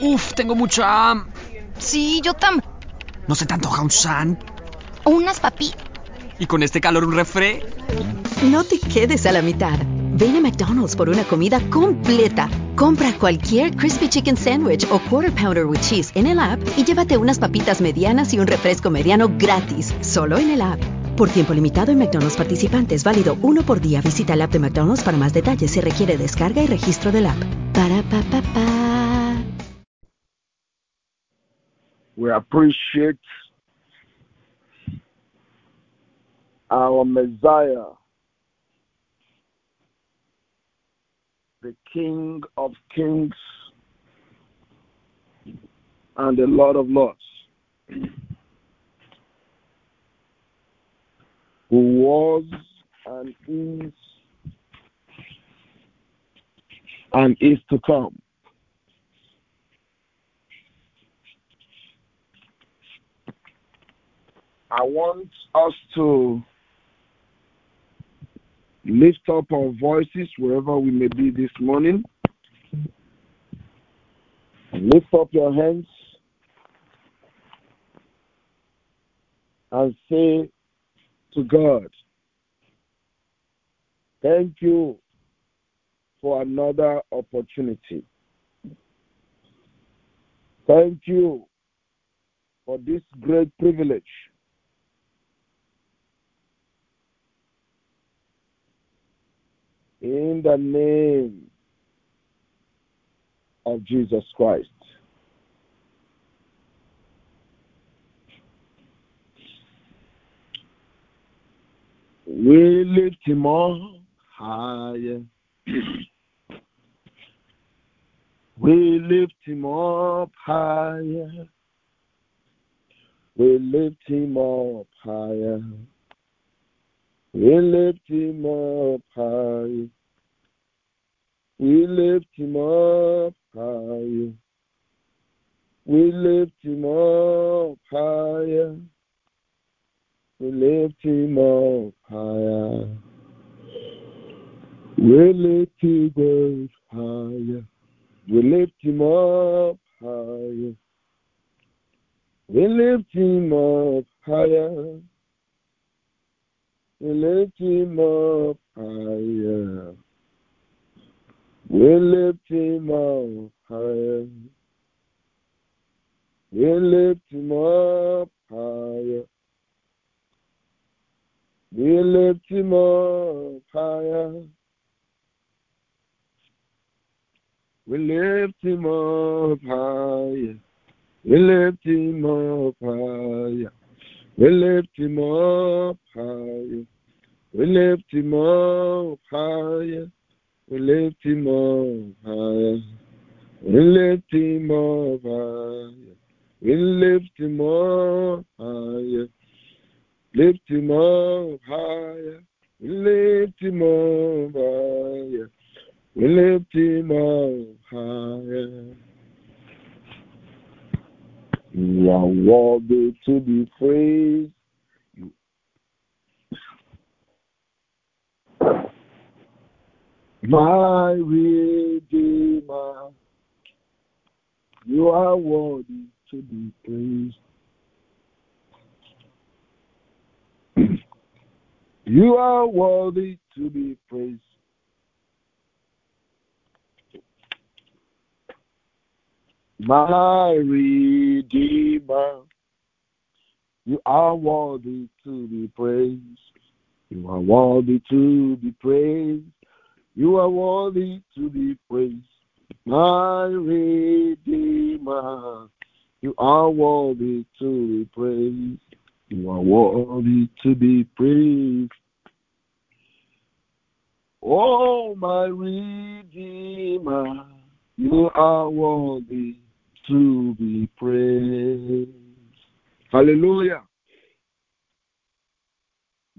Uf, tengo mucha ham. Sí, yo tam. ¿No se te antoja un san? O unas papitas. ¿Y con este calor un refre? No te quedes a la mitad. Ven a McDonald's por una comida completa. Compra cualquier Crispy Chicken Sandwich o Quarter Pounder with Cheese en el app y llévate unas papitas medianas y un refresco mediano gratis, solo en el app. Por tiempo limitado en McDonald's participantes, válido uno por día. Visita el app de McDonald's para más detalles. Se requiere descarga y registro del app. Para pa pa pa. We appreciate our Messiah, the King of Kings and the Lord of Lords, who was and is and is to come. I want us to lift up our voices wherever we may be this morning. Lift up your hands and say to God, Thank you for another opportunity. Thank you for this great privilege. In the name of Jesus Christ. We lift him up higher. We lift him up higher. We lift him up higher. We lift him up high. We lift him up higher. We lift him up higher. We lift him up higher. We lift him up higher. We lift him up higher. We lift him up higher. We lift him up higher. We lift him up higher. We lift him up higher. We lift him up higher. We lift him up higher. We lift him up higher. We lift him up higher. We lift him up higher. We lift him up higher. We lift him up higher. We lift him up higher. Lift him up higher. We lift him up higher. We lift him up higher. You are worthy to be praised. My Redeemer, you are worthy to be praised. you are worthy to be praised. My Redeemer, you are worthy to be praised. You are worthy to be praised. You are worthy to be praised. My Redeemer, you are worthy to be praised. You are worthy to be praised. Oh, my Redeemer, You are worthy to be praised. Hallelujah.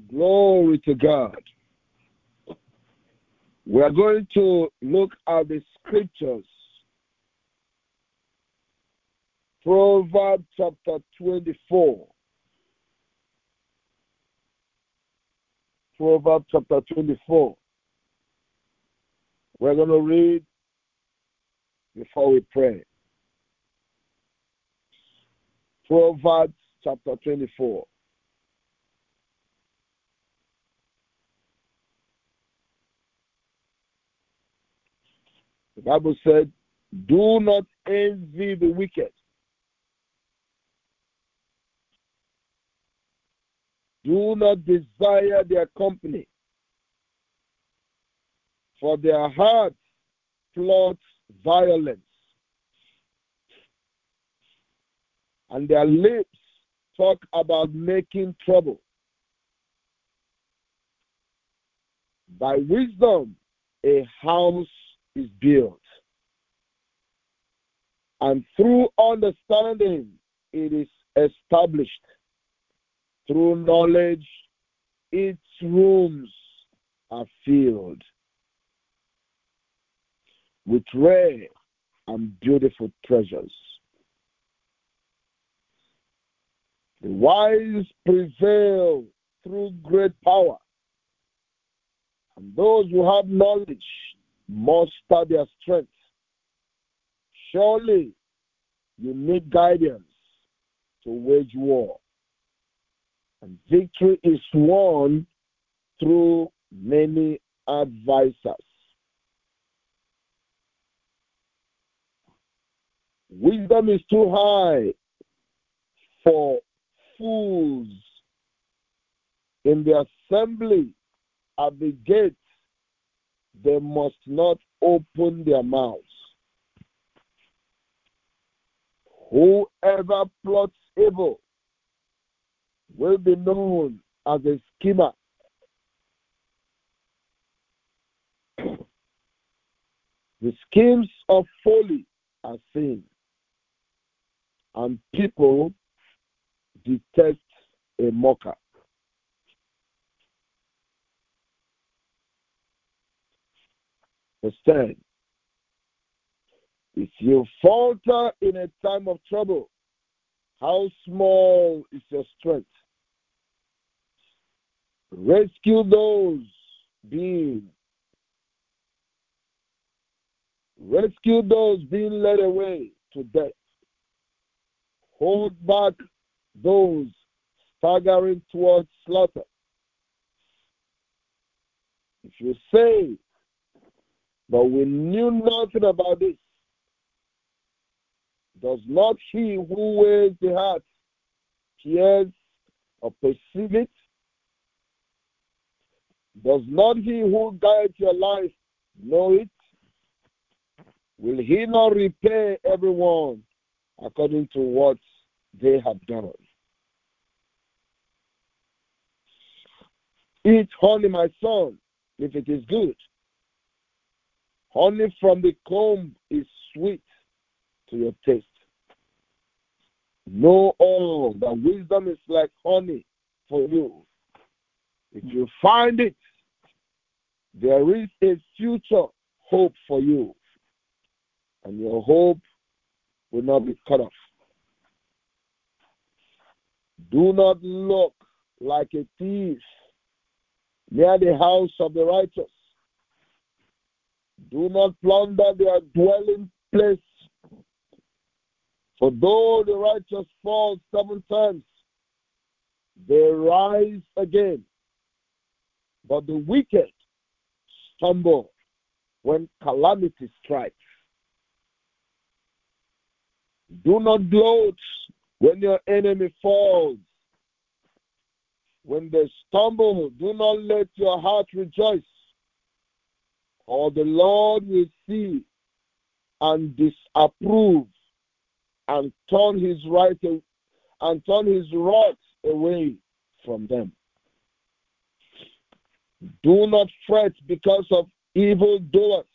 Glory to God. We are going to look at the scriptures. Proverbs chapter 24. Proverbs chapter 24. We're going to read before we pray. Proverbs chapter 24. Bible said, Do not envy the wicked. Do not desire their company, for their hearts plot violence, and their lips talk about making trouble. By wisdom, a house is built, and through understanding, it is established. Through knowledge, its rooms are filled with rare and beautiful treasures. The wise prevail through great power, and those who have knowledge muster their strength. Surely you need guidance to wage war, and victory is won through many advisors. Wisdom is too high for fools. In the assembly at the gate, they must not open their mouths. Whoever plots evil will be known as a schemer. the schemes of folly are seen, and people detest a mocker. Understand? If you falter in a time of trouble, how small is your strength? Rescue those being rescue those being led away to death. Hold back those staggering towards slaughter. If you say, but we knew nothing about this, does not he who weighs the heart hears or perceive it? Does not he who guides your life know it? Will he not repay everyone according to what they have done? Eat honey, my son, if it is good. Honey from the comb is sweet to your taste. Know all that wisdom is like honey for you. If you find it, there is a future hope for you, and your hope will not be cut off. Do not look like a thief near the house of the righteous. Do not plunder their dwelling place. For though the righteous fall seven times, they rise again. But the wicked stumble when calamity strikes. Do not gloat when your enemy falls. When they stumble, do not let your heart rejoice. Or the Lord will see and disapprove and turn his right and turn his wrath away from them. Do not fret because of evil doers,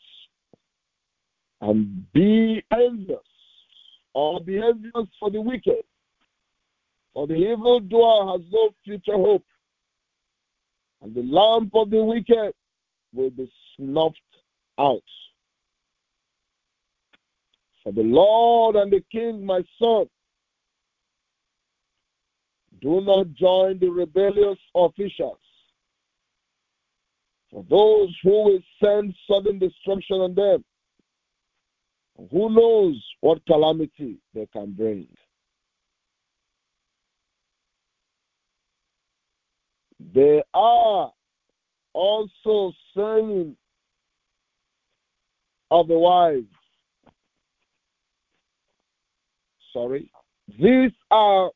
and be envious or be envious for the wicked. For the evildoer has no future hope, and the lamp of the wicked will be snuffed out. For the Lord and the King, my son, do not join the rebellious officials. For those who will send sudden destruction on them, who knows what calamity they can bring. They are also saying of the wise. Sorry. These are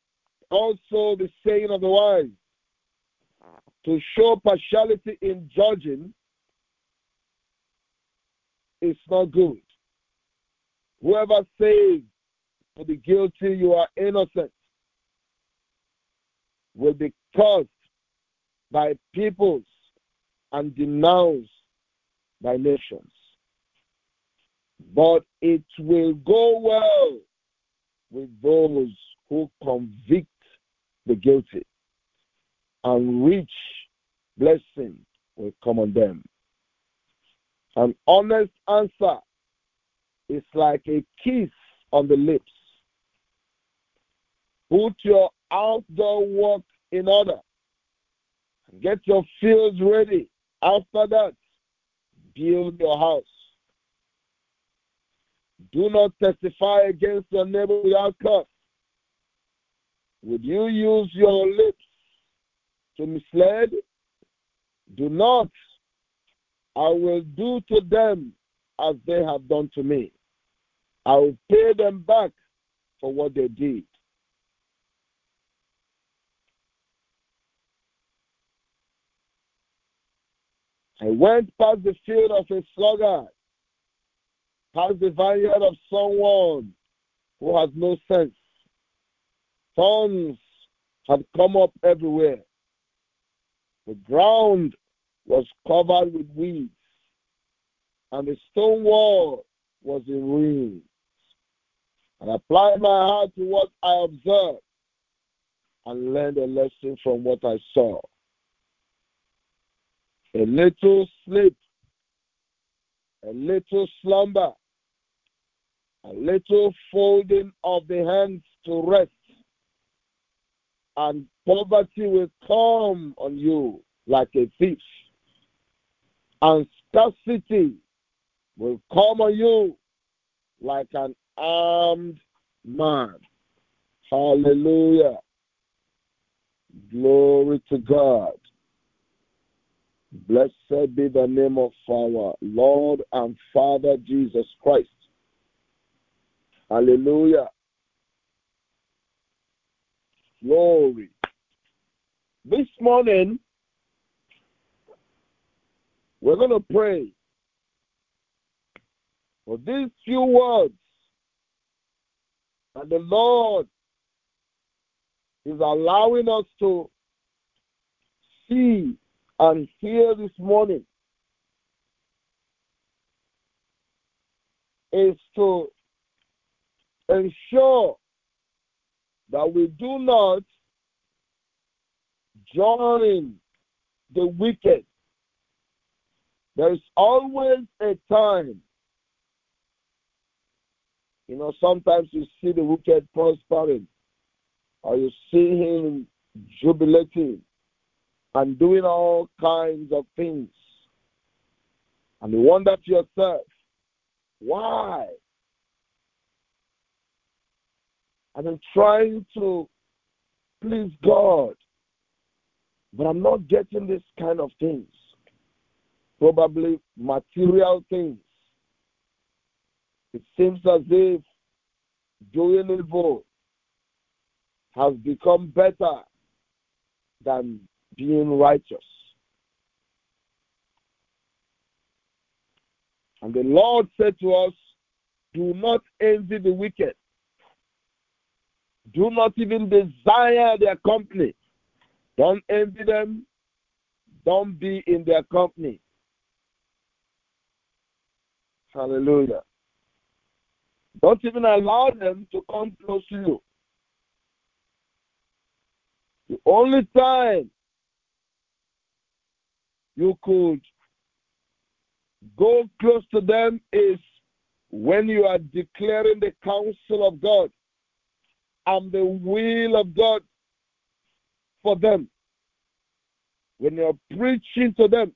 also the saying of the wise. To show partiality in judging is not good. Whoever says to the guilty you are innocent will be cursed by peoples and denounced by nations. But it will go well with those who convict the guilty, and rich blessing will come on them. An honest answer is like a kiss on the lips. Put your outdoor work in order. Get your fields ready. After that, build your house. Do not testify against your neighbor without cause. Would you use your lips to mislead? Do not. I will do to them as they have done to me. I will pay them back for what they did. I went past the field of a sluggard, past the vineyard of someone who has no sense. Thorns had come up everywhere. The ground was covered with weeds, and the stone wall was in ruins. And I applied my heart to what I observed and learned a lesson from what I saw. A little sleep, a little slumber, a little folding of the hands to rest, and poverty will come on you like a thief, and scarcity will come on you like an armed man. Hallelujah. Glory to God. Blessed be the name of our Lord and Father Jesus Christ. Hallelujah. Glory. This morning, we're going to pray for these few words that the Lord is allowing us to see and hear this morning is to ensure that we do not join the wicked. There's always a time. You know, sometimes you see the wicked prospering, or you see him jubilating and doing all kinds of things. And you wonder to yourself, why? And I'm trying to please God, but I'm not getting this kind of things. Probably material things. It seems as if doing evil has become better than being righteous. And the Lord said to us, Do not envy the wicked. Do not even desire their company. Don't envy them. Don't be in their company. Hallelujah. Don't even allow them to come close to you. The only time you could go close to them is when you are declaring the counsel of God and the will of God for them. When you're preaching to them,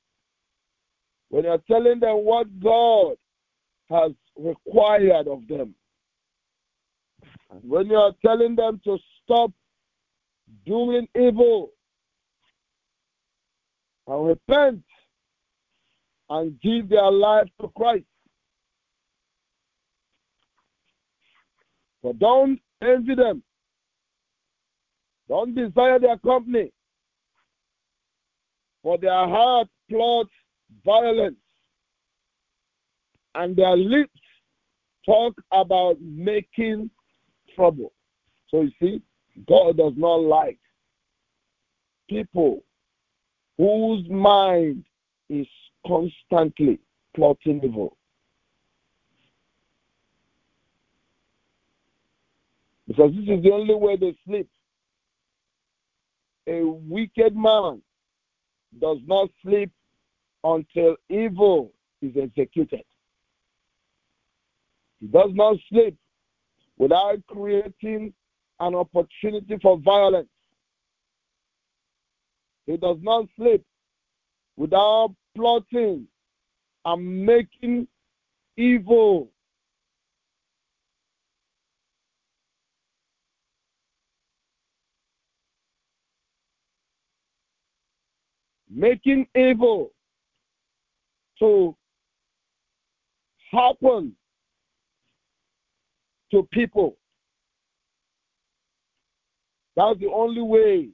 when you're telling them what God has required of them, and when you're telling them to stop doing evil and repent and give their life to Christ. But don't envy them. Don't desire their company. For their heart plots violence, and their lips talk about making trouble. So you see, God does not like people whose mind is constantly plotting evil. Because this is the only way they sleep. A wicked man does not sleep until evil is executed. He does not sleep without creating an opportunity for violence. He does not sleep without plotting and making evil. Making evil to happen to people. That's the only way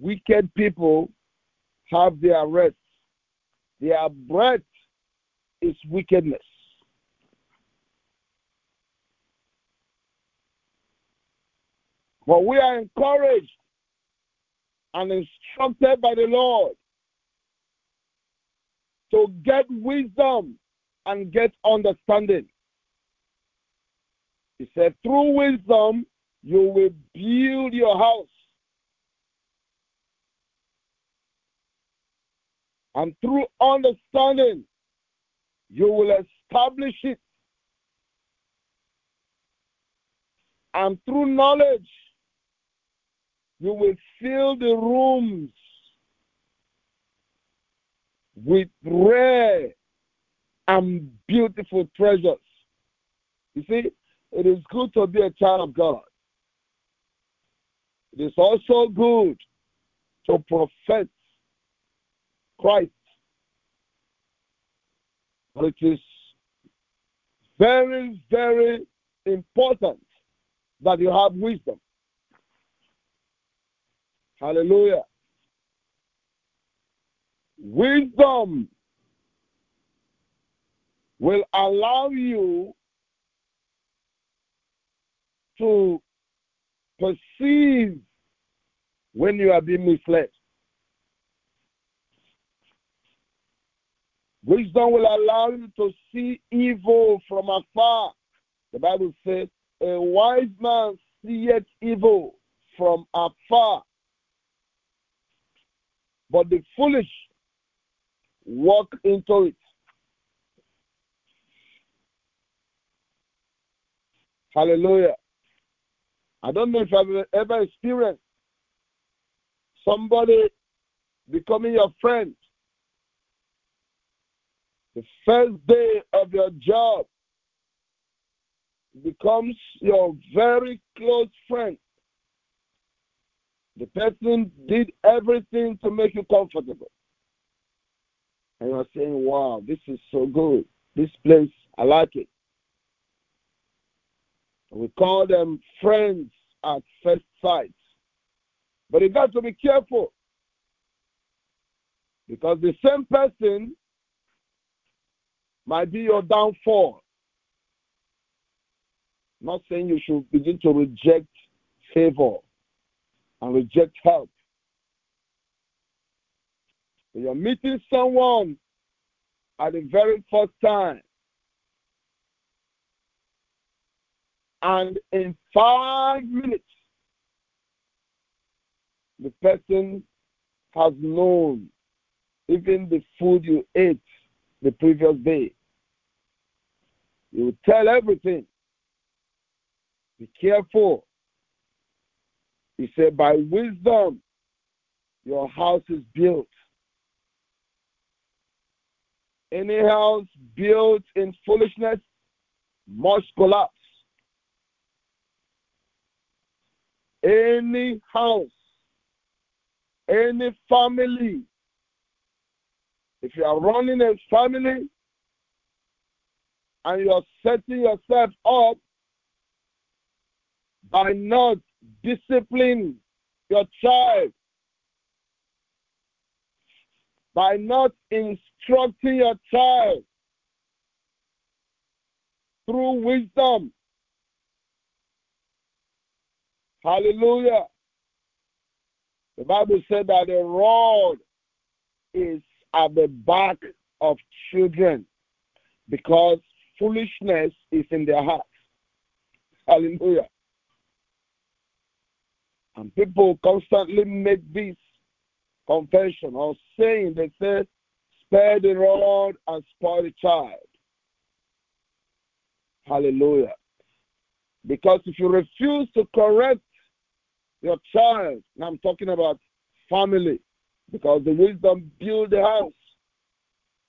wicked people have their rest. Their breath is wickedness. But we are encouraged and instructed by the Lord to get wisdom and get understanding. He said, through wisdom, you will build your house. And through understanding, you will establish it. And through knowledge, you will fill the rooms with rare and beautiful treasures. You see, it is good to be a child of God. It is also good to profess Christ. But it is very, very important that you have wisdom. Hallelujah. Wisdom will allow you to perceive when you are being misled. Wisdom will allow you to see evil from afar. The Bible says, a wise man seeth evil from afar, but the foolish walk into it. Hallelujah. I don't know if I've ever experienced somebody becoming your friend. The first day of your job becomes your very close friend. The person did everything to make you comfortable. And you're saying, wow, this is so good. This place, I like it. We call them friends at first sight. But you got to be careful. Because the same person might be your downfall. I'm not saying you should begin to reject favor and reject help. When you're meeting someone at the very first time, And in five minutes, the person has known even the food you ate the previous day. You will tell everything. Be careful. He said, by wisdom, your house is built. Any house built in foolishness must collapse. Any house, any family, if you are running a family and you are setting yourself up by not disciplining your child, by not instructing your child through wisdom. Hallelujah. The Bible said that the rod is at the back of children because foolishness is in their hearts. Hallelujah. And people constantly make this confession or saying, they say, spare the rod and spoil the child. Hallelujah. Because if you refuse to correct your child, and I'm talking about family, because the wisdom build the house.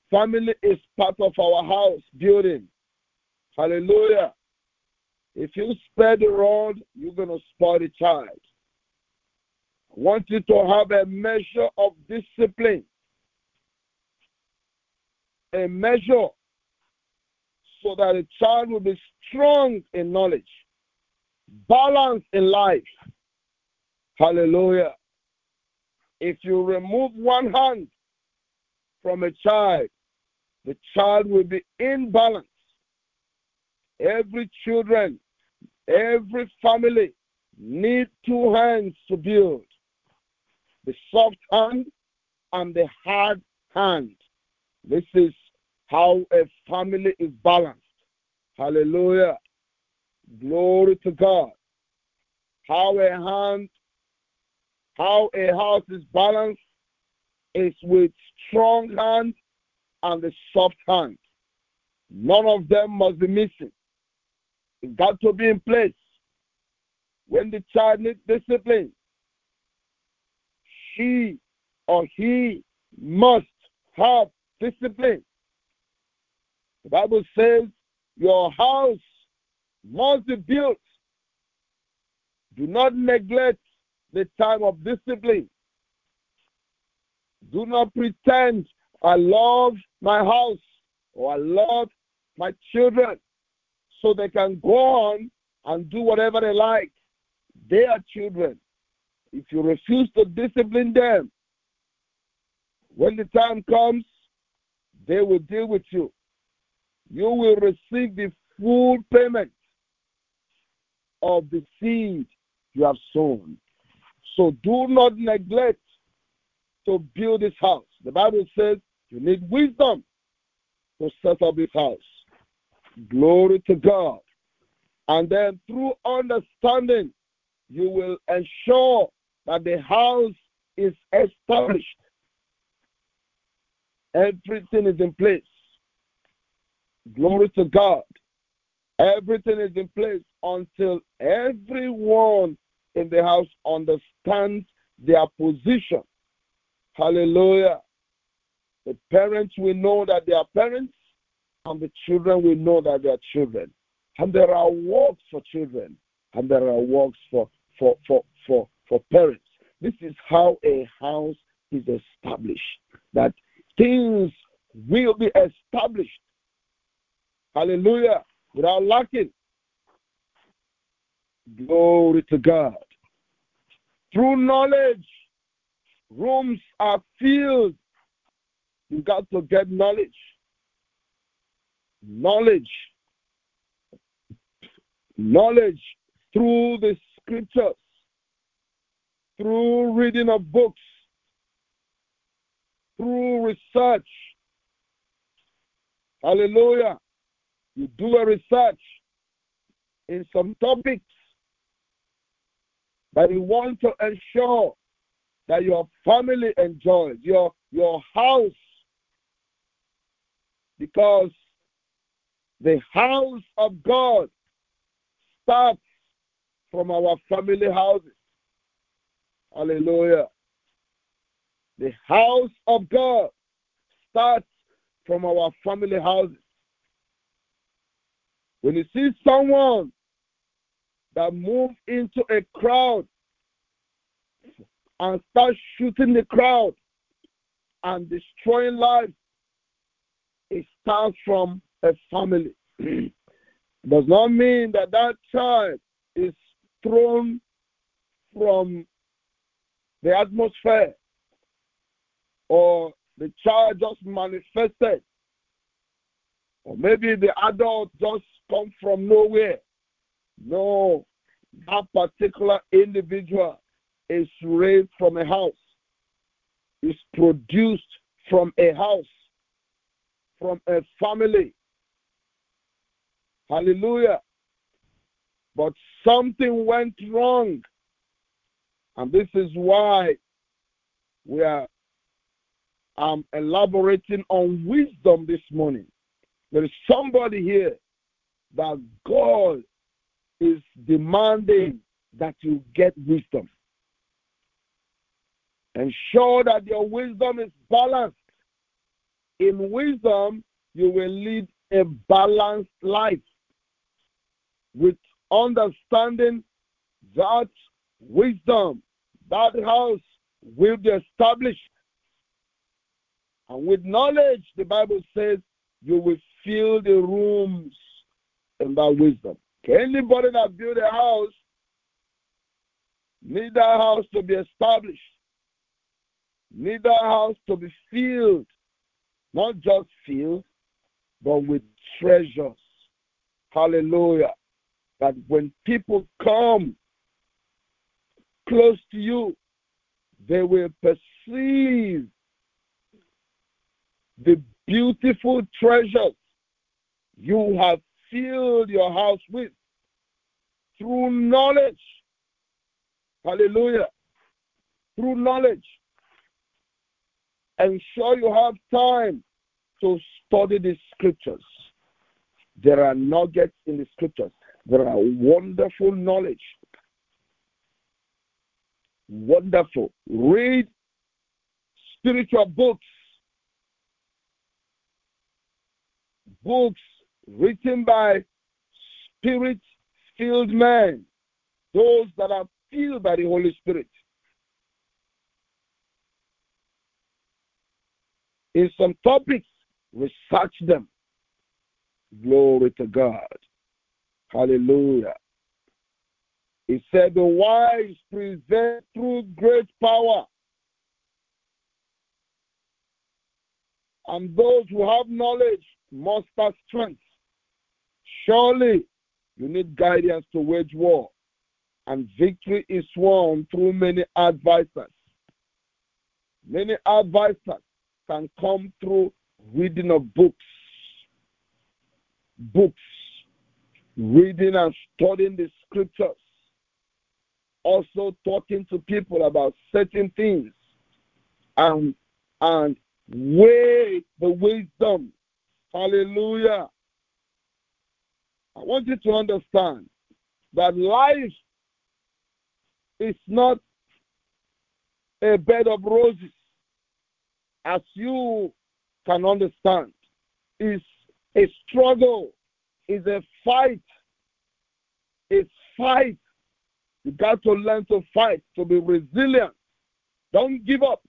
Family is part of our house building. Hallelujah. If you spare the rod, you're going to spoil the child. Want you to have a measure of discipline, a measure so that the child will be strong in knowledge, balanced in life. Hallelujah. If you remove one hand from a child, the child will be in balance. Every children, every family need two hands to build. The soft hand and the hard hand. This is how a family is balanced. Hallelujah. Glory to God. How a hand how a house is balanced is with strong hand and the soft hand. None of them must be missing. It's got to be in place. When the child needs discipline, she or he must have discipline. The Bible says your house must be built. Do not neglect the time of discipline. Do not pretend I love my house or I love my children so they can go on and do whatever they like. They are children. If you refuse to discipline them, when the time comes, they will deal with you. You will receive the full payment of the seed you have sown. So do not neglect to build this house. The Bible says you need wisdom to set up this house. Glory to God. And then through understanding, you will ensure that the house is established. Everything is in place. Glory to God. Everything is in place until everyone in the house understands their position. Hallelujah. The parents will know that they are parents, and the children will know that they are children. And there are works for children, and there are works for, for, for, for, for parents. This is how a house is established. That things will be established. Hallelujah. Without lacking. Glory to God. Through knowledge, rooms are filled. You got to get knowledge. Knowledge. Knowledge through the scriptures, through reading of books, through research. Hallelujah. You do a research. in some topics that you want to ensure that your family enjoys, your your house, because the house of God starts from our family houses. Hallelujah. The house of God starts from our family houses. When you see someone that moves into a crowd and starts shooting the crowd and destroying lives, it starts from a family. Does not mean that that child is thrown from the atmosphere or the child just manifested. Or maybe the adult just come from nowhere. No that particular individual is raised from a house. Is produced from a house from a family. Hallelujah. But something went wrong and this is why we are um, elaborating on wisdom this morning. There is somebody here that God is demanding that you get wisdom. Ensure that your wisdom is balanced. In wisdom, you will lead a balanced life with understanding that wisdom, that house will be established. And with knowledge, the Bible says, you will fill the rooms in that wisdom. Anybody that build a house need that house to be established, need that house to be filled, not just filled, but with treasures. Hallelujah. That when people come close to you, they will perceive the beautiful treasures you have filled your house with through knowledge. Hallelujah. Through knowledge. Ensure you have time to study the scriptures. There are nuggets in the scriptures. There are wonderful knowledge. Wonderful. Read spiritual books. Books written by spirit filled men, those that are filled by the Holy Spirit. In some topics, research them. Glory to God. Hallelujah. He said, The wise present through great power. And those who have knowledge must have strength. Surely you need guidance to wage war, and victory is won through many advisors. Many advisors can come through reading of books, books, reading and studying the scriptures, also talking to people about certain things, and and weigh the wisdom. Hallelujah. I want you to understand that life is not a bed of roses, as you can understand. It's a struggle, it's a fight. It's fight. You got to learn to fight, to be resilient. Don't give up.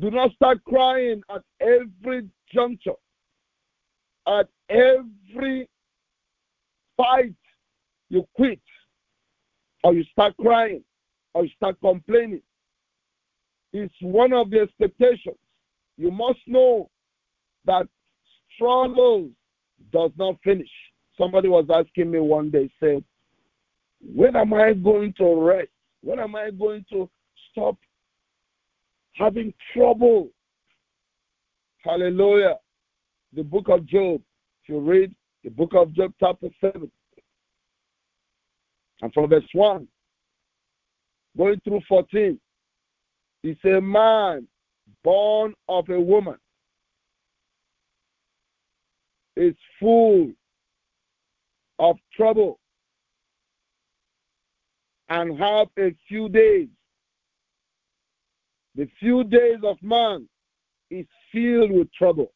Do not start crying at every juncture, at every fight. You quit, or you start crying, or you start complaining. It's one of the expectations. You must know that struggles does not finish. Somebody was asking me one day, said, When am I going to rest? When am I going to stop having trouble. Hallelujah. The book of Job, if you read the book of Job, chapter 7, And from verse 1, going through 14, it's a man born of a woman is full of trouble and have a few days. The few days of man is filled with trouble.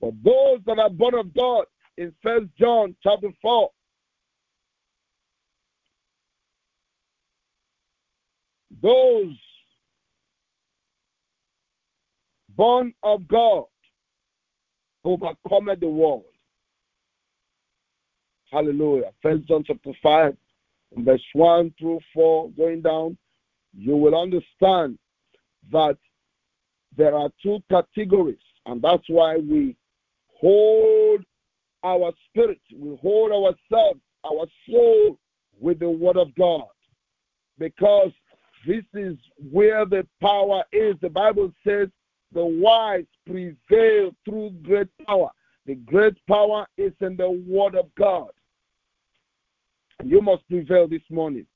But those that are born of God in First John chapter 4, those born of God overcome the world. Hallelujah. First John chapter 5, verse 1 through 4, going down, you will understand that there are two categories, and that's why we hold our spirit, we hold ourselves, our soul with the Word of God. Because this is where the power is. The Bible says the wise prevail through great power. The great power is in the Word of God. You must prevail this morning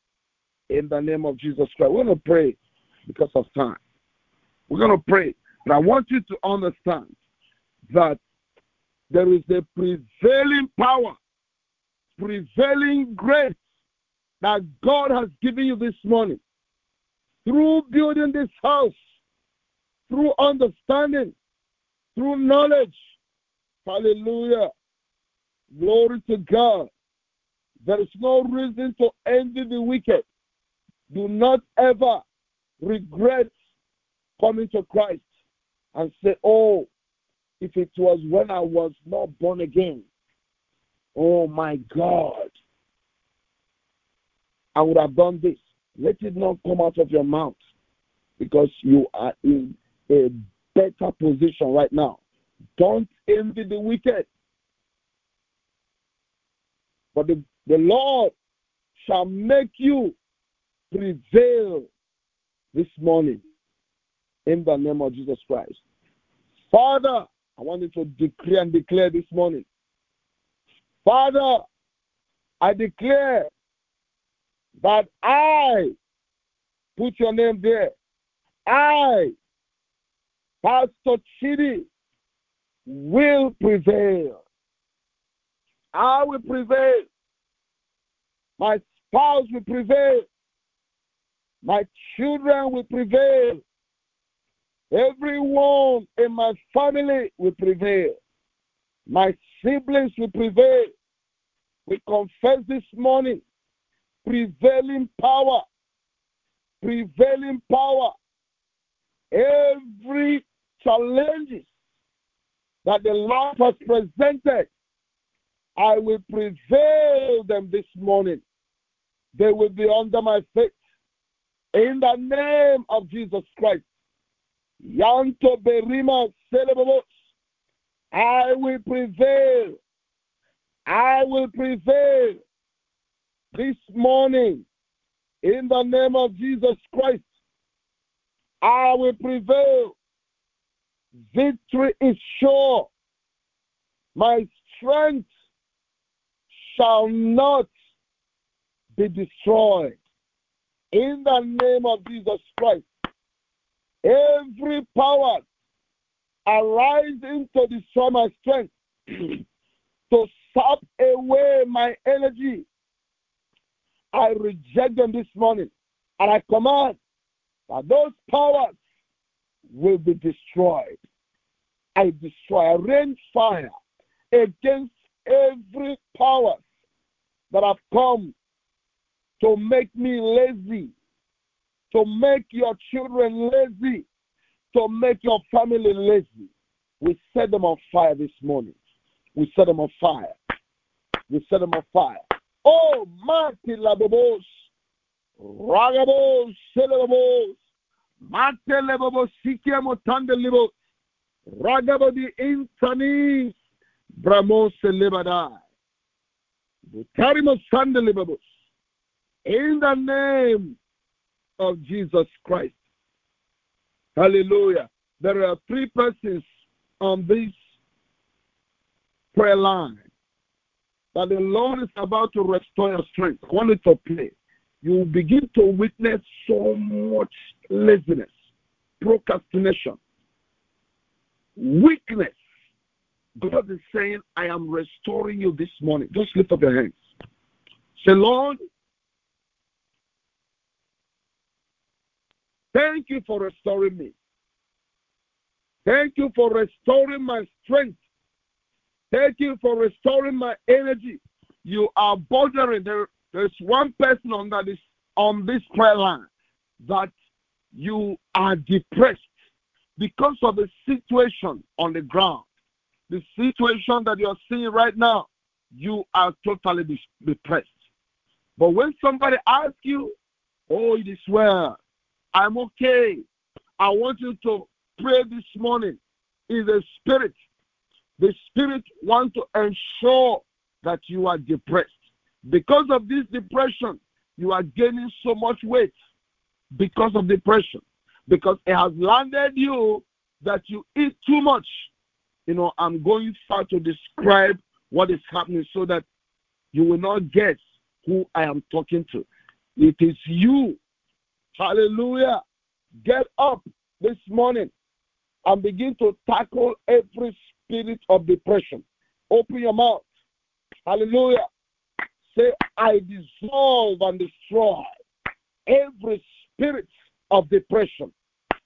in the name of Jesus Christ. We're going to pray because of time. We're going to pray. But I want you to understand that there is a prevailing power, prevailing grace that God has given you this morning through building this house, through understanding, through knowledge. Hallelujah. Glory to God. There is no reason to envy the wicked. Do not ever regret coming to Christ and say, Oh, if it was when I was not born again, oh my God, I would have done this. Let it not come out of your mouth because you are in a better position right now. Don't envy the wicked. But the, the Lord shall make you prevail this morning in the name of Jesus Christ. Father, I want you to decree and declare this morning. Father, I declare that I, put your name there, I, Pastor Chidi, will prevail. I will prevail. My spouse will prevail. My children will prevail. Everyone in my family will prevail. My siblings will prevail. We confess this morning prevailing power, prevailing power. Every challenges that the Lord has presented, I will prevail them this morning. They will be under my feet. In the name of Jesus Christ. Yanto Berima. I will prevail. I will prevail this morning in the name of Jesus Christ. I will prevail. Victory is sure. My strength shall not be destroyed. In the name of Jesus Christ, every power arising to destroy my strength, to sap away my energy, I reject them this morning. And I command that those powers will be destroyed. I destroy, I rain fire against every power that have come to make me lazy, to make your children lazy, to make your family lazy. We set them on fire this morning. We set them on fire. We set them on fire. Oh, Mati Labobos, Ragabos, Selabos, Mate Labobos, Sikiamo Tandelibos, Ragabo di Intanis, Bramos Lebadai, In the name of Jesus Christ. Hallelujah. There are three persons on this prayer line. that the Lord is about to restore your strength, want it to play. You will begin to witness so much laziness, procrastination, weakness. God is saying, I am restoring you this morning. Just lift up your hands. Say, Lord, thank you for restoring me. Thank you for restoring my strength. Thank you for restoring my energy. You are bothering. There, there's one person on that is on this prayer line that you are depressed because of the situation on the ground. The situation that you're seeing right now, you are totally depressed. But when somebody asks you, Oh, it is well, I'm okay. I want you to pray this morning in the spirit. The spirit wants to ensure that you are depressed. Because of this depression, you are gaining so much weight because of depression. Because it has landed you that you eat too much. You know, I'm going far to describe what is happening so that you will not guess who I am talking to. It is you. Hallelujah. Get up this morning and begin to tackle every spirit of depression. Open your mouth. Hallelujah. Say, I dissolve and destroy every spirit of depression.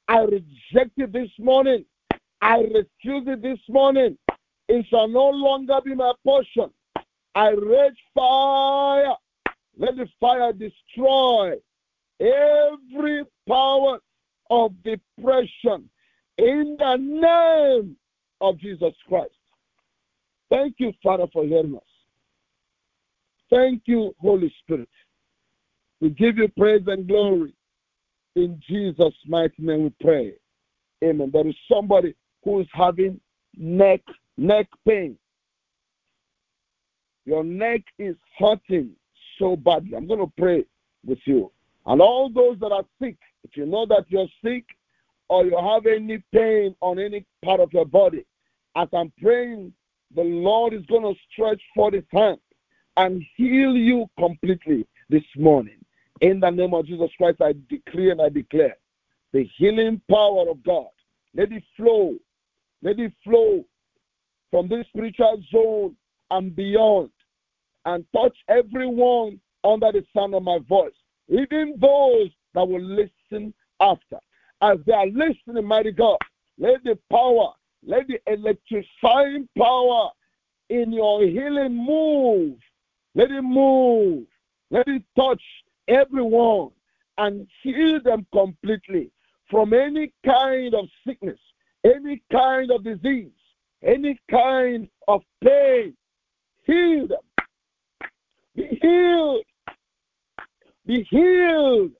I reject it this morning. I refuse it this morning. It shall no longer be my portion. I rage fire. Let the fire destroy every power of depression in the name of Jesus Christ. Thank you, Father, for hearing us. Thank you, Holy Spirit. We give you praise and glory. In Jesus' mighty name we pray. Amen. There is somebody who is having neck neck pain. Your neck is hurting so badly. I'm going to pray with you. And all those that are sick, if you know that you're sick or you have any pain on any part of your body, as I'm praying, the Lord is going to stretch forth his hand and heal you completely this morning. In the name of Jesus Christ, I decree and I declare the healing power of God. Let it flow. Let it flow from this spiritual zone and beyond and touch everyone under the sound of my voice, even those that will listen after. As they are listening, mighty God, let the power, let the electrifying power in your healing move. Let it move. Let it touch everyone and heal them completely from any kind of sickness, any kind of disease, any kind of pain. Heal them. Be healed. Be healed.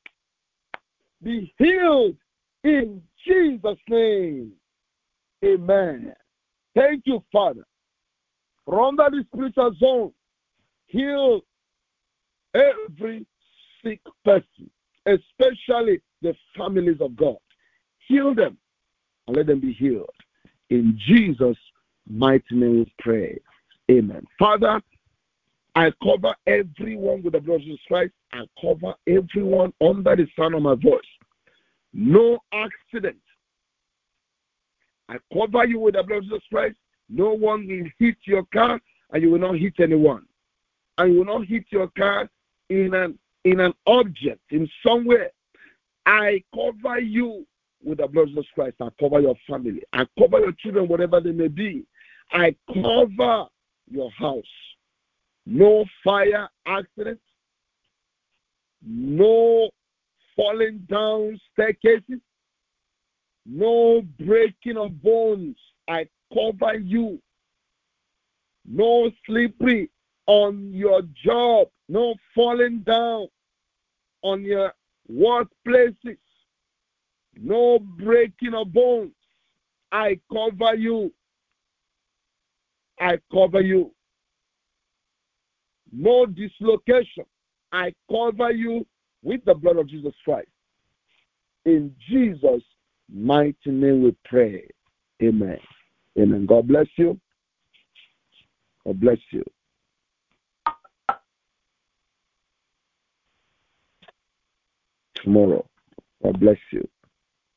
Be healed in Jesus' name. Amen. Thank you, Father. From that spiritual zone, heal every sick person, especially the families of God. Heal them and let them be healed. In Jesus' mighty name we pray. Amen. Father, I cover everyone with the blood of Jesus Christ. I cover everyone under the sound of my voice. No accident. I cover you with the blood of Jesus Christ. No one will hit your car, and you will not hit anyone. And you will not hit your car in an in an object, in somewhere. I cover you with the blood of Jesus Christ. I cover your family. I cover your children, whatever they may be. I cover your house. No fire accidents. No falling down staircases. No breaking of bones. I cover you. No slippery on your job. No falling down on your workplaces no breaking of bones. I cover you. I cover you. No dislocation. I cover you with the blood of Jesus Christ. In Jesus' mighty name we pray. Amen. Amen. God bless you. God bless you. Tomorrow. God bless you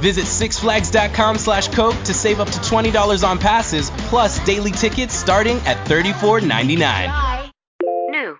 Visit sixflags.com slash Coke to save up to $20 on passes, plus daily tickets starting at $34.99.